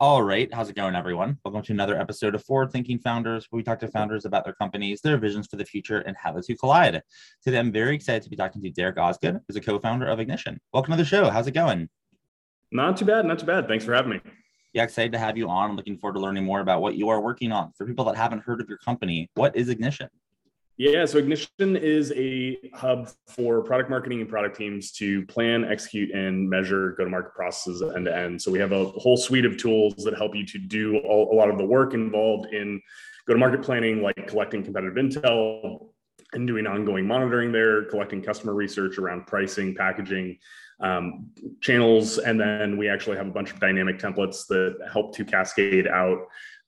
All right. How's it going, everyone? Welcome to another episode of Forward Thinking Founders, where we talk to founders about their companies, their visions for the future, and how the two collide. Today, I'm very excited to be talking to Derek Osgood, who's a co founder of Ignition. Welcome to the show. How's it going? Not too bad. Not too bad. Thanks for having me. Yeah, excited to have you on. I'm looking forward to learning more about what you are working on. For people that haven't heard of your company, what is Ignition? Yeah, so Ignition is a hub for product marketing and product teams to plan, execute, and measure go to market processes end to end. So we have a whole suite of tools that help you to do all, a lot of the work involved in go to market planning, like collecting competitive intel and doing ongoing monitoring there, collecting customer research around pricing, packaging, um, channels. And then we actually have a bunch of dynamic templates that help to cascade out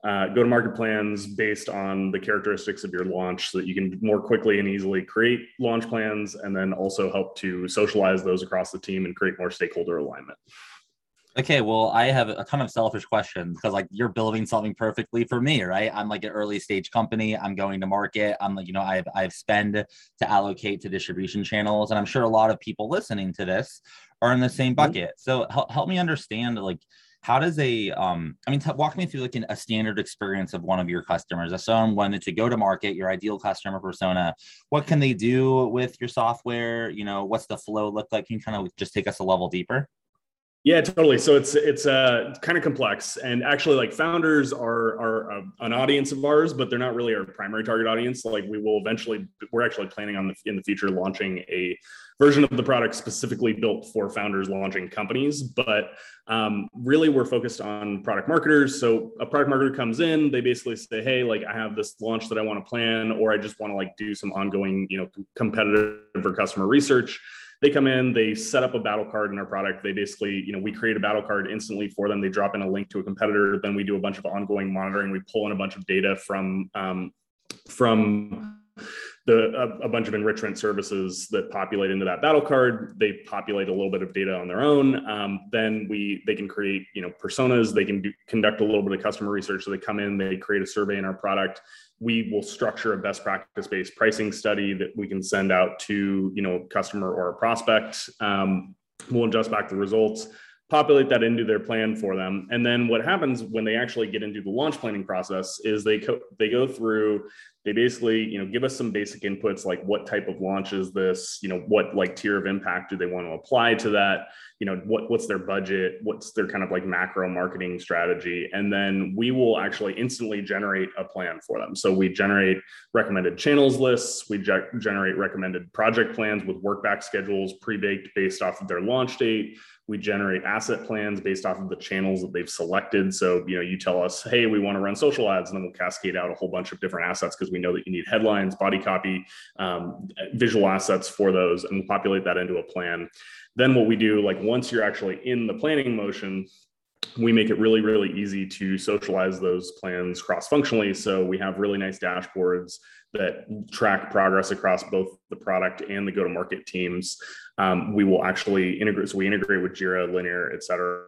uh, go to market plans based on the characteristics of your launch so that you can more quickly and easily create launch plans and then also help to socialize those across the team and create more stakeholder alignment. Okay, well, I have a ton of selfish questions because like you're building something perfectly for me, right? I'm like an early stage company. I'm going to market. I'm like, you know, I have I have spend to allocate to distribution channels, and I'm sure a lot of people listening to this are in the same mm-hmm. bucket. So help, help me understand like how does a um i mean t- walk me through like an, a standard experience of one of your customers if someone wanted to go to market your ideal customer persona. What can they do with your software? You know what's the flow look like? Can you kind of just take us a level deeper yeah, totally. So it's it's uh, kind of complex, and actually, like founders are are uh, an audience of ours, but they're not really our primary target audience. Like we will eventually, we're actually planning on the, in the future launching a version of the product specifically built for founders launching companies. But um, really, we're focused on product marketers. So a product marketer comes in, they basically say, "Hey, like I have this launch that I want to plan, or I just want to like do some ongoing, you know, competitive or customer research." They come in, they set up a battle card in our product. They basically, you know, we create a battle card instantly for them. They drop in a link to a competitor. Then we do a bunch of ongoing monitoring. We pull in a bunch of data from um, from the a, a, bunch of enrichment services that populate into that battle card. They populate a little bit of data on their own. Um, then we they can create you know personas. They can do, conduct a little bit of customer research. So they come in, they create a survey in our product we will structure a best practice based pricing study that we can send out to you know a customer or a prospect um, we'll adjust back the results populate that into their plan for them. And then what happens when they actually get into the launch planning process is they co- they go through they basically you know give us some basic inputs like what type of launch is this? You know what like tier of impact do they want to apply to that? You know what what's their budget? What's their kind of like macro marketing strategy? And then we will actually instantly generate a plan for them. So we generate recommended channels lists. We ge- generate recommended project plans with workback schedules pre-baked based off of their launch date we generate asset plans based off of the channels that they've selected. So you know you tell us hey we want to run social ads and then we'll cascade out a whole bunch of different assets because we know that you need headlines body copy um, visual assets for those and we'll populate that into a plan. Then what we do like once you're actually in the planning motion we make it really really easy to socialize those plans cross functionally so we have really nice dashboards that track progress across both the product and the go to market teams. Um, we will actually integrate so we integrate with jira linear et cetera.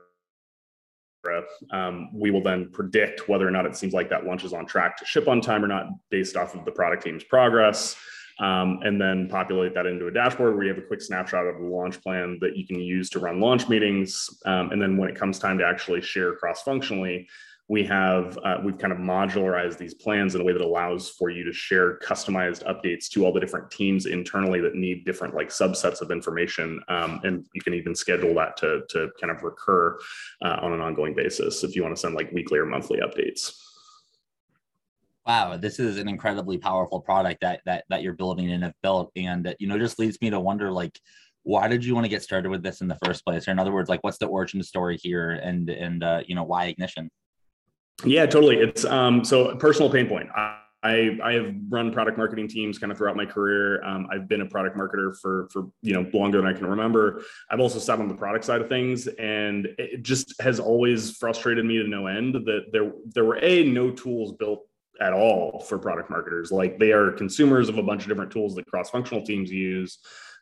Um, we will then predict whether or not it seems like that launch is on track to ship on time or not based off of the product team's progress um, and then populate that into a dashboard where you have a quick snapshot of the launch plan that you can use to run launch meetings. Um, and then when it comes time to actually share cross functionally, we have uh, we've kind of modularized these plans in a way that allows for you to share customized updates to all the different teams internally that need different like subsets of information um, and you can even schedule that to, to kind of recur uh, on an ongoing basis if you want to send like weekly or monthly updates wow this is an incredibly powerful product that that that you're building and have built and you know just leads me to wonder like why did you want to get started with this in the first place or in other words like what's the origin story here and and uh, you know why ignition yeah, totally. It's um, so personal pain point. I, I, I have run product marketing teams kind of throughout my career. Um, I've been a product marketer for for you know longer than I can remember. I've also sat on the product side of things, and it just has always frustrated me to no end that there there were a no tools built at all for product marketers. Like they are consumers of a bunch of different tools that cross functional teams use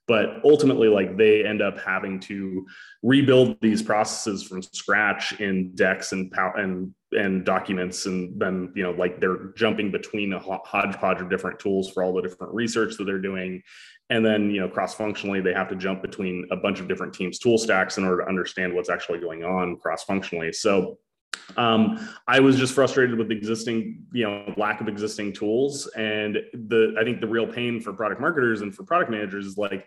but ultimately like they end up having to rebuild these processes from scratch in decks and and and documents and then you know like they're jumping between a hodgepodge of different tools for all the different research that they're doing and then you know cross functionally they have to jump between a bunch of different teams tool stacks in order to understand what's actually going on cross functionally so um, I was just frustrated with existing, you know, lack of existing tools. And the I think the real pain for product marketers and for product managers is like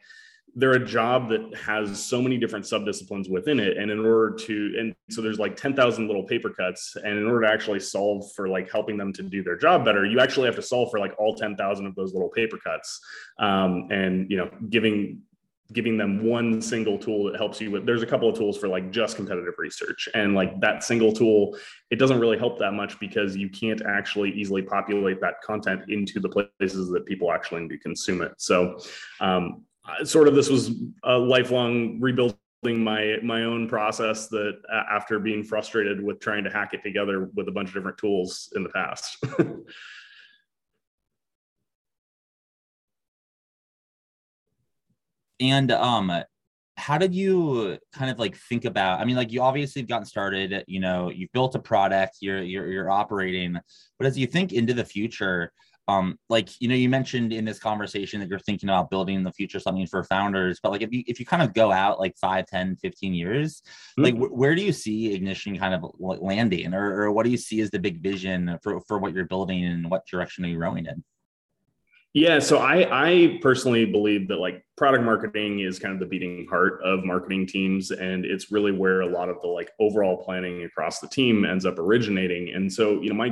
they're a job that has so many different subdisciplines within it. And in order to and so there's like 10,000 little paper cuts. And in order to actually solve for like helping them to do their job better you actually have to solve for like all 10,000 of those little paper cuts. Um, and you know giving giving them one single tool that helps you with there's a couple of tools for like just competitive research. And like that single tool it doesn't really help that much because you can't actually easily populate that content into the places that people actually need to consume it. So um, sort of this was a lifelong rebuilding my my own process that after being frustrated with trying to hack it together with a bunch of different tools in the past And um, how did you kind of like think about? I mean, like you obviously have gotten started. You know, you've built a product. You're you're you're operating. But as you think into the future, um, like you know, you mentioned in this conversation that you're thinking about building in the future something for founders. But like if you if you kind of go out like 5, 10, 15 years, mm-hmm. like w- where do you see ignition kind of landing, or, or what do you see as the big vision for for what you're building and what direction are you rowing in? Yeah, so I I personally believe that like product marketing is kind of the beating heart of marketing teams and it's really where a lot of the like overall planning across the team ends up originating. And so, you know, my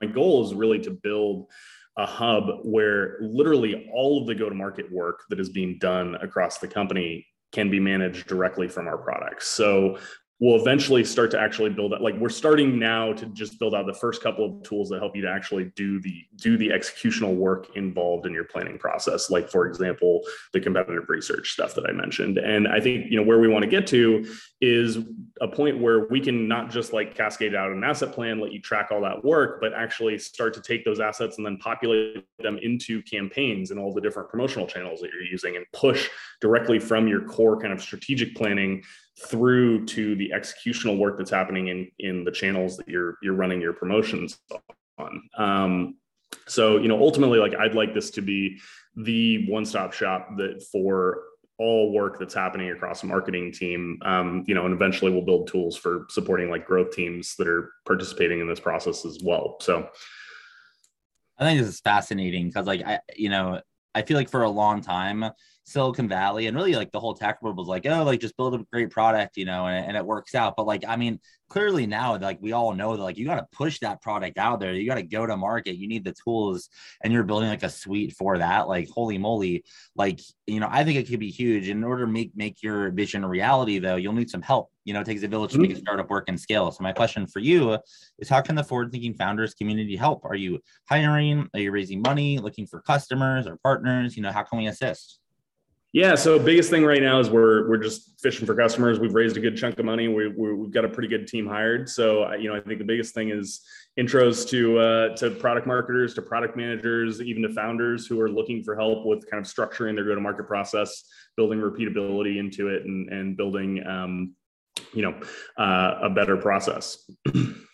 my goal is really to build a hub where literally all of the go to market work that is being done across the company can be managed directly from our products. So we'll eventually start to actually build out like we're starting now to just build out the first couple of tools that help you to actually do the do the executional work involved in your planning process like for example the competitive research stuff that i mentioned. And i think you know where we want to get to is a point where we can not just like cascade out an asset plan let you track all that work but actually start to take those assets and then populate them into campaigns and all the different promotional channels that you're using and push directly from your core kind of strategic planning through to the executional work that's happening in in the channels that you're you're running your promotions on. Um, so you know, ultimately, like I'd like this to be the one-stop shop that for all work that's happening across a marketing team um, you know and eventually we'll build tools for supporting like growth teams that are participating in this process as well so i think this is fascinating because like i you know i feel like for a long time Silicon Valley and really like the whole tech world was like, oh, like just build a great product, you know, and, and it works out. But like, I mean, clearly now, like we all know that like you got to push that product out there. You got to go to market. You need the tools, and you're building like a suite for that. Like, holy moly! Like, you know, I think it could be huge. In order to make make your vision a reality, though, you'll need some help. You know, it takes a village to make a mm-hmm. startup work and scale. So my question for you is, how can the forward-thinking founders community help? Are you hiring? Are you raising money? Looking for customers or partners? You know, how can we assist? Yeah. So biggest thing right now is we're we're just fishing for customers. We've raised a good chunk of money. We, we have got a pretty good team hired. So you know, I think the biggest thing is intros to uh, to product marketers, to product managers, even to founders who are looking for help with kind of structuring their go to market process, building repeatability into it, and and building um, you know uh, a better process.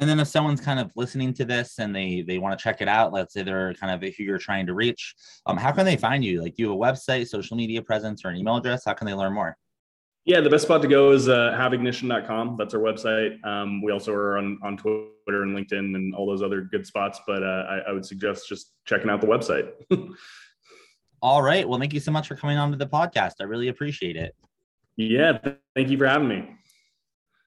And then if someone's kind of listening to this and they they want to check it out, let's say they're kind of who you're trying to reach, um, how can they find you? Like, do you have a website, social media presence, or an email address? How can they learn more? Yeah, the best spot to go is uh, haveignition.com. That's our website. Um, we also are on, on Twitter and LinkedIn and all those other good spots, but uh, I, I would suggest just checking out the website. all right. Well, thank you so much for coming on to the podcast. I really appreciate it. Yeah. Thank you for having me.